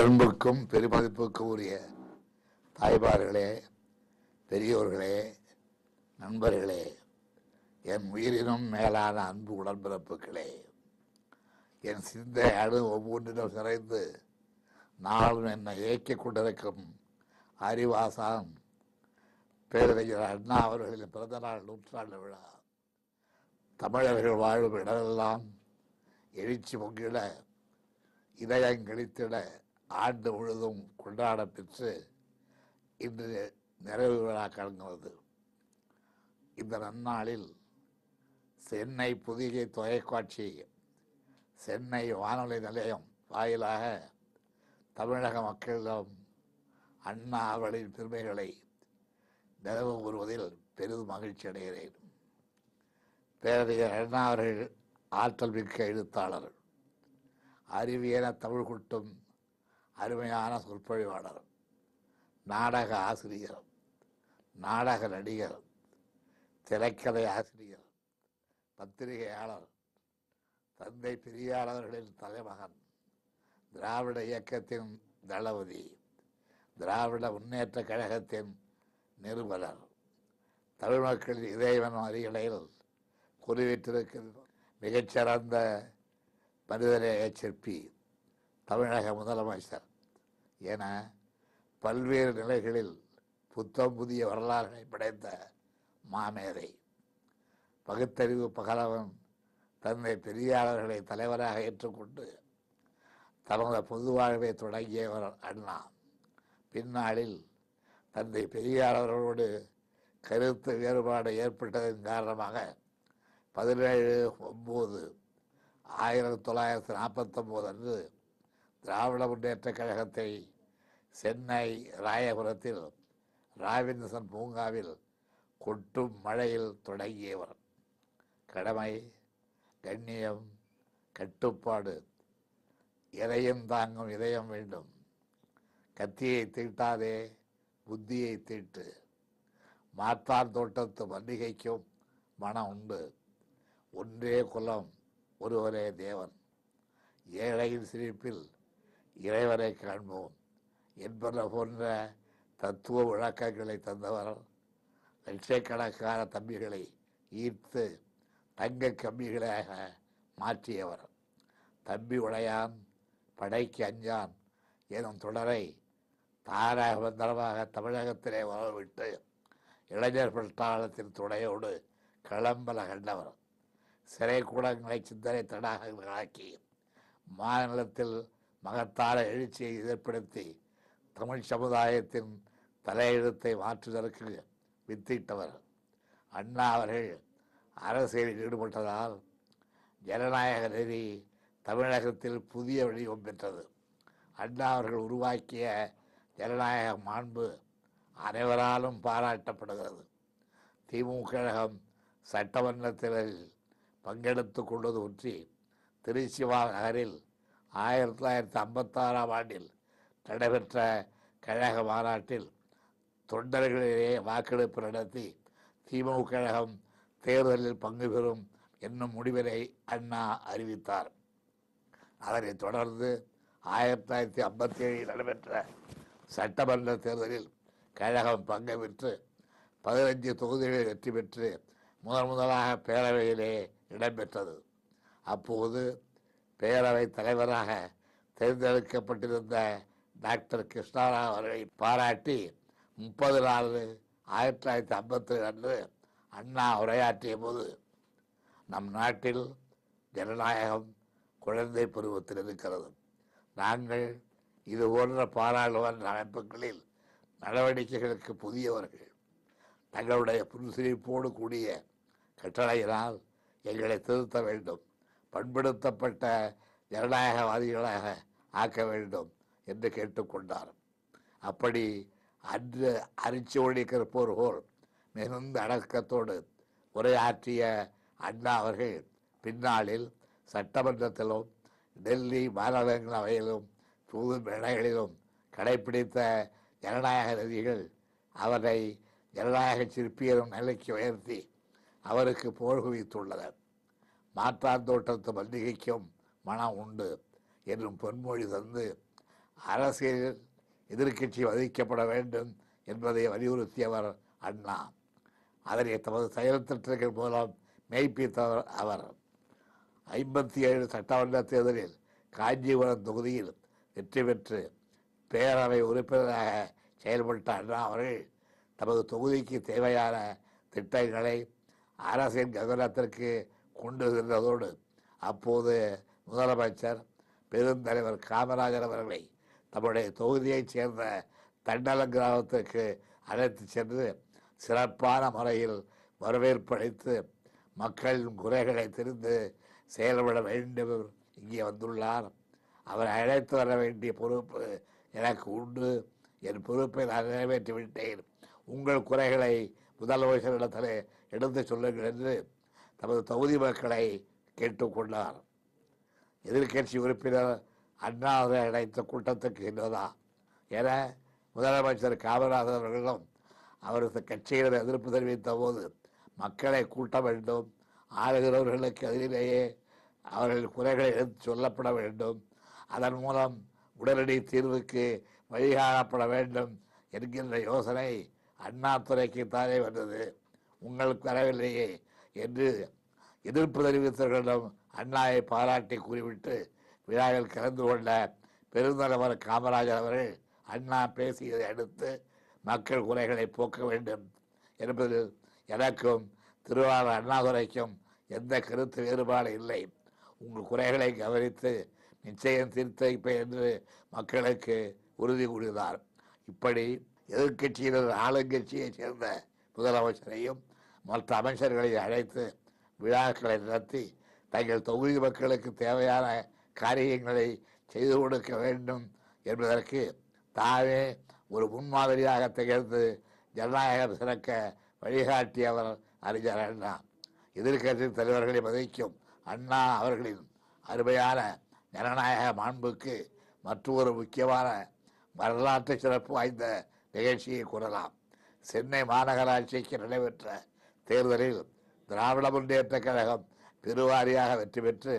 அன்புக்கும் பெருமதிப்புக்கும் உரிய தாய்மார்களே பெரியோர்களே நண்பர்களே என் உயிரினும் மேலான அன்பு உடன்பிறப்புகளே என் சிந்தை அணு ஒவ்வொன்றிலும் சிறைந்து நாளும் என்னை இயக்கிக் கொண்டிருக்கும் அறிவாசான் பேரறிஞர் அண்ணா அவர்களின் பிறந்தநாள் நூற்றாண்டு விழா. தமிழர்கள் வாழும் இடமெல்லாம் எழுச்சி பொங்கிட இதயம் கழித்திட ஆண்டு முழுதும் கொண்டாட பெற்று இன்று நிறைவு விழா கலங்குவது இந்த நன்னாளில் சென்னை புதிகை தொலைக்காட்சி சென்னை வானொலி நிலையம் வாயிலாக தமிழக மக்களிடம் அண்ணா அவர்களின் பெருமைகளை நினைவு கூறுவதில் பெரிதும் மகிழ்ச்சி அடைகிறேன். பேரறிஞர் அண்ணா அவர்கள் ஆற்றல் மிக்க எழுத்தாளர் அறிவியல தமிழ் குட்டும் அருமையான சொற்பொழிவாளர் நாடக ஆசிரியர் நாடக நடிகர் திரைக்கதை ஆசிரியர் பத்திரிகையாளர் தந்தை பெரியாளர்களின் தலைமகன் திராவிட இயக்கத்தின் தளபதி திராவிட முன்னேற்ற கழகத்தின் நிறுவனர் தமிழ் மக்கள் இறைவன் அறிகளையில் குறிவிட்டிருக்கிறது மிகச்சிறந்த மனிதநேய சிற்பி தமிழக முதலமைச்சர். என பல்வேறு நிலைகளில் புத்தம் புதிய வரலாறுகளை படைத்த மாமேதை. பகுத்தறிவு பகலவன் தந்தை பெரியாளர்களை தலைவராக ஏற்றுக்கொண்டு தமது பொது வாழ்வை தொடங்கியவர் அண்ணா. பின்னாளில் தந்தை பெரியாளர்களோடு கருத்து வேறுபாடு ஏற்பட்டதன் காரணமாக பதினேழு ஒம்பது ஆயிரத்தி தொள்ளாயிரத்தி நாற்பத்தொம்போது அன்று திராவிட முன்னேற்ற கழகத்தை சென்னை ராயபுரத்தில் ராபின்சன் பூங்காவில் கொட்டும் மழையில் தொடங்கியவர். கடமை கண்ணியம் கட்டுப்பாடு எதையும் தாங்கும் இதயம் வேண்டும். கத்தியை தீட்டாதே புத்தியை தீட்டு. மாற்றார் தோட்டத்து மல்லிகைக்கும் மனம் உண்டு. ஒன்றே குலம் ஒருவரே தேவன். ஏழையின் சிரிப்பில் இறைவரை காண்போம் என்பன போன்ற தத்துவ விளக்கங்களை தந்தவர் லட்சக்கணக்கான தம்பிகளை ஈர்த்து தங்க கம்பிகளாக மாற்றியவர். தம்பி உடையான் படைக்கு அஞ்சான் எனும் தொடரை தாராக பத்திரமாக தமிழகத்திலே வரவிட்டு இளைஞர் பட்டாளத்தின் துணையோடு களம்பல கண்டவர். சிறை கூடங்களை சிந்தனை தடாகங்களாக்கி மாநிலத்தில் மகத்தான எழுச்சியை ஏற்படுத்தி தமிழ் சமுதாயத்தின் தலையெழுத்தை மாற்றுவதற்கு வித்திட்டவர். அண்ணா அவர்கள் அரசியலில் ஈடுபட்டதால் ஜனநாயக நெறி தமிழகத்தில் புதிய வடிவம் பெற்றது. அண்ணா அவர்கள் உருவாக்கிய ஜனநாயக மாண்பு அனைவராலும் பாராட்டப்படுகிறது. திமுக கழகம் சட்டமன்றத்தில் பங்கெடுத்து கொண்டது ஒற்றி திருச்சிவா நகரில் ஆயிரத்தி தொள்ளாயிரத்தி ஐம்பத்தாறாம் ஆண்டில் நடைபெற்ற கழக மாநாட்டில் தொண்டர்களிடையே வாக்கெடுப்பு நடத்தி திமுக கழகம் தேர்தலில் பங்கு பெறும் என்னும் முடிவினை அண்ணா அறிவித்தார். அதனைத் தொடர்ந்து ஆயிரத்தி தொள்ளாயிரத்தி ஐம்பத்தி ஏழில் நடைபெற்ற சட்டமன்ற தேர்தலில் கழகம் பங்கு பெற்று பதினஞ்சு தொகுதிகளில் வெற்றி பெற்று முதன் முதலாக பேரவையிலே இடம்பெற்றது அப்போது பேரவை தலைவராக தேர்ந்தெடுக்கப்பட்டிருந்த டாக்டர் கிருஷ்ணாராவ் அவர்களை பாராட்டி முப்பது நாலு ஆயிரத்தி தொள்ளாயிரத்தி ஐம்பத்தி அன்று அண்ணா உரையாற்றிய போது நம் நாட்டில் ஜனநாயகம் குழந்தை பருவத்தில் இருக்கிறது. நாங்கள் இது போன்ற பாராளுமன்ற அமைப்புகளில் நடவடிக்கைகளுக்கு புதியவர்கள். தங்களுடைய புன்சிரிப்போடு கூடிய கட்டளையினால் எங்களை திருத்த வேண்டும். பண்படுத்தப்பட்ட ஜனநாயகவாதிகளாக ஆக்க வேண்டும் என்று கேட்டுக்கொண்டார். அப்படி அன்று அரிச்சோடி கற்போர் போல் மிகுந்த அடக்கத்தோடு உரையாற்றிய அண்ணா அவர்கள் பின்னாளில் சட்டமன்றத்திலும் டெல்லி மாநிலங்களவையிலும் தூது மேடைகளிலும் கடைபிடித்த ஜனநாயக ரதிகள் அவரை ஜனநாயக சிற்பியரும் நிலைக்கு உயர்த்தி அவருக்கு புகழ் குவித்துள்ளனர் மாற்றாந்தோட்டத்து மல்லிகைக்கும் மனம் உண்டு என்னும் பொன்மொழி தந்து அரசியலில் எதிர்க்கட்சி வதிக்கப்பட வேண்டும் என்பதை வலியுறுத்தியவர் அண்ணா. அதனை தமது செயல் திட்டங்கள் மூலம் மெய்ப்பித்தவர் அவர். ஐம்பத்தி ஏழு சட்டமன்ற தேர்தலில் காஞ்சிபுரம் தொகுதியில் வெற்றி பெற்று பேரவை உறுப்பினராக செயல்பட்ட அண்ணா அவர்கள் தமது தொகுதிக்கு தேவையான திட்டங்களை அரசின் கவனத்திற்கு கொண்டு சென்றதோடு அப்போது முதலமைச்சர் பெருந்தலைவர் காமராஜர் அவர்களை தம்முடைய தொகுதியைச் சேர்ந்த தண்டல கிராமத்திற்கு அழைத்து சென்று சிறப்பான முறையில் வரவேற்பளித்து மக்களின் குறைகளை தெரிந்து செயல்பட வேண்டும். இங்கே வந்துள்ளார். அவரை அழைத்து வர வேண்டிய பொறுப்பு எனக்கு உண்டு. என் பொறுப்பை நான் நிறைவேற்றி விட்டேன் உங்கள் குறைகளை முதலமைச்சரிடத்தில் எடுத்து சொல்லுங்கள் என்று தமது தொகுதி மக்களை கேட்டுக்கொண்டார் எதிர்க்கட்சி உறுப்பினர் அண்ணாவை அழைத்த கூட்டத்துக்கு சென்றதா என முதலமைச்சர் காமராஜர் அவர்களும் அவரது கட்சியினர் எதிர்ப்பு தெரிவித்த போது மக்களை கூட்ட வேண்டும் ஆளுகிறவர்களுக்கு எதிரிலேயே அவர்கள் குறைகளை எடுத்து சொல்லப்பட வேண்டும் அதன் மூலம் உடனடி தீர்வுக்கு வழிகாணப்பட வேண்டும் என்கின்ற யோசனை அண்ணாதுறைக்கு தானே வந்தது. உங்களுக்கு வரவில்லையே என்று எதிர்ப்பு தெரிவித்தவர்களிடம் அண்ணாவை பாராட்டி கூறிவிட்டு விழாவில் கலந்து கொண்ட பெருந்தலைவர் காமராஜர் அவர்கள் அண்ணா பேசியதை அடுத்து மக்கள் குறைகளை போக்க வேண்டும் என்பதில் எனக்கும் திருவாரூர் அண்ணாதுரைக்கும் எந்த கருத்து வேறுபாடு இல்லை. உங்கள் குறைகளை கவனித்து நிச்சயம் தீர்த்து வைப்பேன் என்று மக்களுக்கு உறுதி கூறினார். இப்படி எதிர்கட்சியினர் ஆளுங்கட்சியைச் சேர்ந்த முதலமைச்சரையும் மற்ற அமைச்சர்களை அழைத்து விழாக்களை நடத்தி தங்கள் தொகுதி மக்களுக்கு தேவையான காரியங்களை செய்து கொடுக்க வேண்டும் என்பதற்கு தாவே ஒரு முன்மாதிரியாக திகழ்ந்து ஜனநாயகம் சிறக்க வழிகாட்டியவர் அறிஞர் அண்ணா. எதிர்க்கட்சி தலைவர்களை மதிக்கும் அண்ணா அவர்களின் அருமையான ஜனநாயக மாண்புக்கு மற்றொரு முக்கியமான வரலாற்று சிறப்பு வாய்ந்த நிகழ்ச்சியை கூறலாம். சென்னை மாநகராட்சிக்கு நடைபெற்ற தேர்தலில் திராவிட முன்னேற்ற கழகம் பெருவாரியாக வெற்றி பெற்று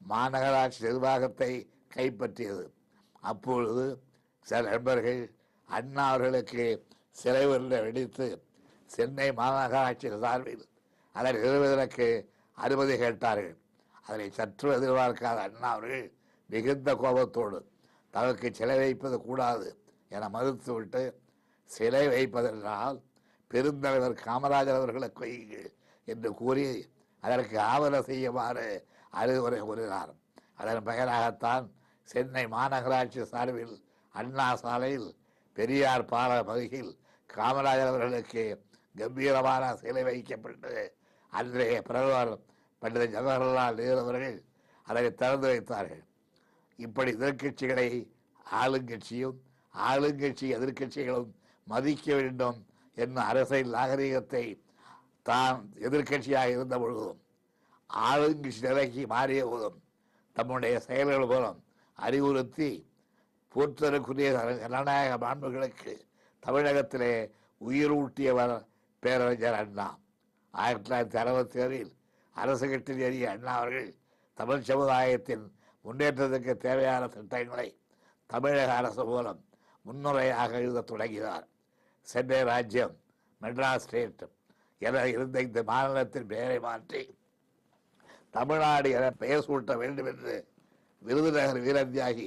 மாநகராட்சி நிர்வாகத்தை கைப்பற்றியது. அப்பொழுது சில நண்பர்கள் அண்ணா அவர்களுக்கு சிலை ஒன்றை வெடித்து சென்னை மாநகராட்சி சார்பில் அதை நிறுவுவதற்கு அனுமதி கேட்டார்கள். அதனை சற்று எதிர்பார்க்காத அண்ணா அவர்கள் மிகுந்த கோபத்தோடு தனக்கு சிலை வைப்பது கூடாது என மறுத்துவிட்டு சிலை வைப்பதென்றால் பெருந்தலைவர் காமராஜர் அவர்களுக்கு கொய்யுங்கள் என்று கூறி அதற்கு ஆவண செய்யுமாறு அறிவுரை கூறினார். அதன் பெயராகத்தான் சென்னை மாநகராட்சி சார்பில் அண்ணா சாலையில் பெரியார் பால பகுதியில் காமராஜர் அவர்களுக்கு கம்பீரமான சிலை வைக்கப்பட்டு அன்றைய பிரதமர் பண்டித ஜவஹர்லால் நேரு அவர்கள் அதை திறந்து வைத்தார்கள். இப்படி எதிர்க்கட்சிகளை ஆளுங்கட்சியும் ஆளுங்கட்சி எதிர்க்கட்சிகளும் மதிக்க வேண்டும் என்னும் அரசியல் நாகரிகத்தை தான் எதிர்க்கட்சியாக இருந்த பொழுதும் ஆளுங்கட்சி நிலைக்கு மாறிய போதும் தம்முடைய செயல்கள் மூலம் அறிவுறுத்தி போற்றருக்குரிய ஜனநாயக மாண்புகளுக்கு தமிழகத்திலே உயிர் ஊட்டியவர் பேரறிஞர் அண்ணா. ஆயிரத்தி தொள்ளாயிரத்தி அறுபத்தி ஏழில் அரசு கட்டில் ஏறிய அண்ணா அவர்கள் தமிழ் சமுதாயத்தின் முன்னேற்றத்துக்கு தேவையான திட்டங்களை தமிழக அரசு மூலம் முன்னுரையாக எழுத தொடங்கினார். சென்னை ராஜ்யம் மெட்ராஸ் ஸ்டேட். என இருந்த இந்த மாநிலத்தின் பெயரை மாற்றி தமிழ்நாடு என பெயர் சூட்ட வேண்டும் என்று விருதுநகர் வீரத்தியாகி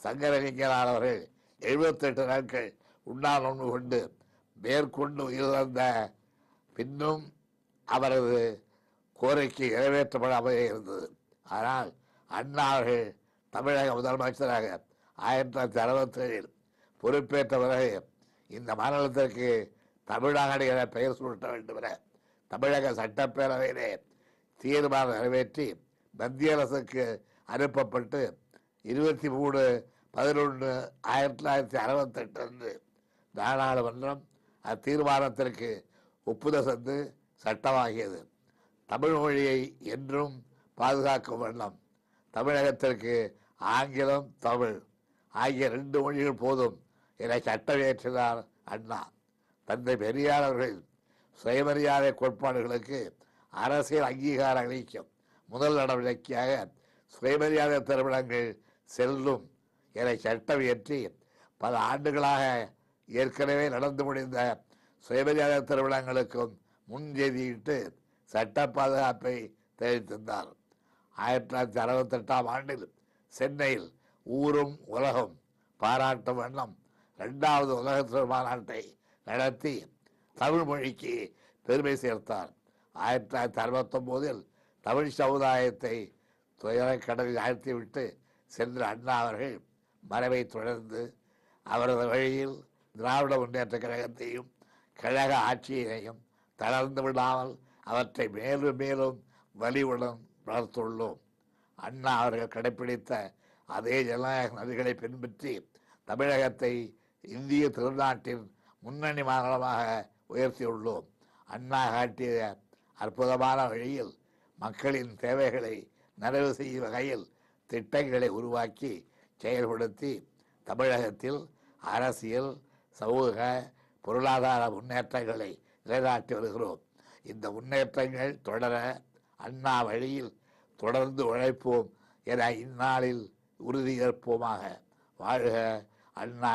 சங்கரலிங்கனார் அவர்கள் எழுபத்தெட்டு நாட்கள் உண்ணால் ஒன்று கொண்டு மேற்கொண்டு உயிரிழந்த பின்னும் அவரது கோரிக்கை நிறைவேற்றப்படாமலே இருந்தது. ஆனால் அண்ணா அவர்கள் தமிழக முதலமைச்சராக ஆயிரத்தி தொள்ளாயிரத்தி அறுபத்தேழில் பொறுப்பேற்ற பிறகு இந்த மாநிலத்திற்கு தமிழ்நாடு என பெயர் சூட்ட வேண்டும் என தமிழக சட்டப்பேரவையிலே தீர்மானம் நிறைவேற்றி மத்திய அரசுக்கு அனுப்பப்பட்டு இருபத்தி மூணு பதினொன்று ஆயிரத்தி தொள்ளாயிரத்தி அறுபத்தெட்டு அன்று நாடாளுமன்றம் அத்தீர்மானத்திற்கு ஒப்புதல் சென்று சட்டமாகியது. தமிழ் மொழியை என்றும் பாதுகாக்கும் வண்ணம். தமிழகத்திற்கு ஆங்கிலம் தமிழ் ஆகிய ரெண்டு மொழிகள் போதும். இதை சட்டம் இயற்றினார் அண்ணா. தந்தை பெரியார் அவர்கள் சுயமரியாதை கோட்பாடுகளுக்கு அரசியல் அங்கீகாரம் அளிக்கும் முதல் நடவடிக்கையாக சுயமரியாதை திருமணங்கள் செல்லும் என சட்டம் இயற்றி பல ஆண்டுகளாக ஏற்கனவே நடந்து முடிந்த சுயமரியாதை திருமணங்களுக்கும் முன்ஜெதியிட்டு சட்ட பாதுகாப்பை தெரிவித்திருந்தார் ஆயிரத்தி தொள்ளாயிரத்தி அறுபத்தெட்டாம் ஆண்டில் சென்னையில் ஊரும் உலகம் பாராட்டும் வண்ணம் ரெண்டாவது உலக தமிழ் மாநாட்டை நடத்தி தமிழ் மொழிக்கு பெருமை சேர்த்தார். ஆயிரத்தி தொள்ளாயிரத்தி அறுபத்தொம்போதில் தமிழ் சமுதாயத்தை துயரக்கடலில் கடலில் ஆழ்த்திவிட்டு சென்ற அண்ணா அவர்கள் மறைவை தொடர்ந்து அவரது வழியில் திராவிட முன்னேற்ற கழகத்தையும் கழக ஆட்சியினையும் தளர்ந்து விடாமல் அவற்றை மேலும் மேலும் வலிவுடன் வளர்த்துள்ளோம். அண்ணா அவர்கள் கடைப்பிடித்த அதே ஜனநாயக நதிகளை பின்பற்றி தமிழகத்தை இந்திய திருநாட்டின் முன்னணி மாநிலமாக உயர்த்தியுள்ளோம். அண்ணா காட்டிய அற்புதமான வழியில் மக்களின் தேவைகளை நிறைவு செய்யும் வகையில் திட்டங்களை உருவாக்கி செயல்படுத்தி தமிழகத்தில் அரசியல் சமூக பொருளாதார முன்னேற்றங்களை நிலைநாட்டி வருகிறோம். இந்த முன்னேற்றங்கள் தொடர அண்ணா வழியில் தொடர்ந்து உழைப்போம் என இந்நாளில் உறுதியேற்போமாக. வாழ்க அண்ணா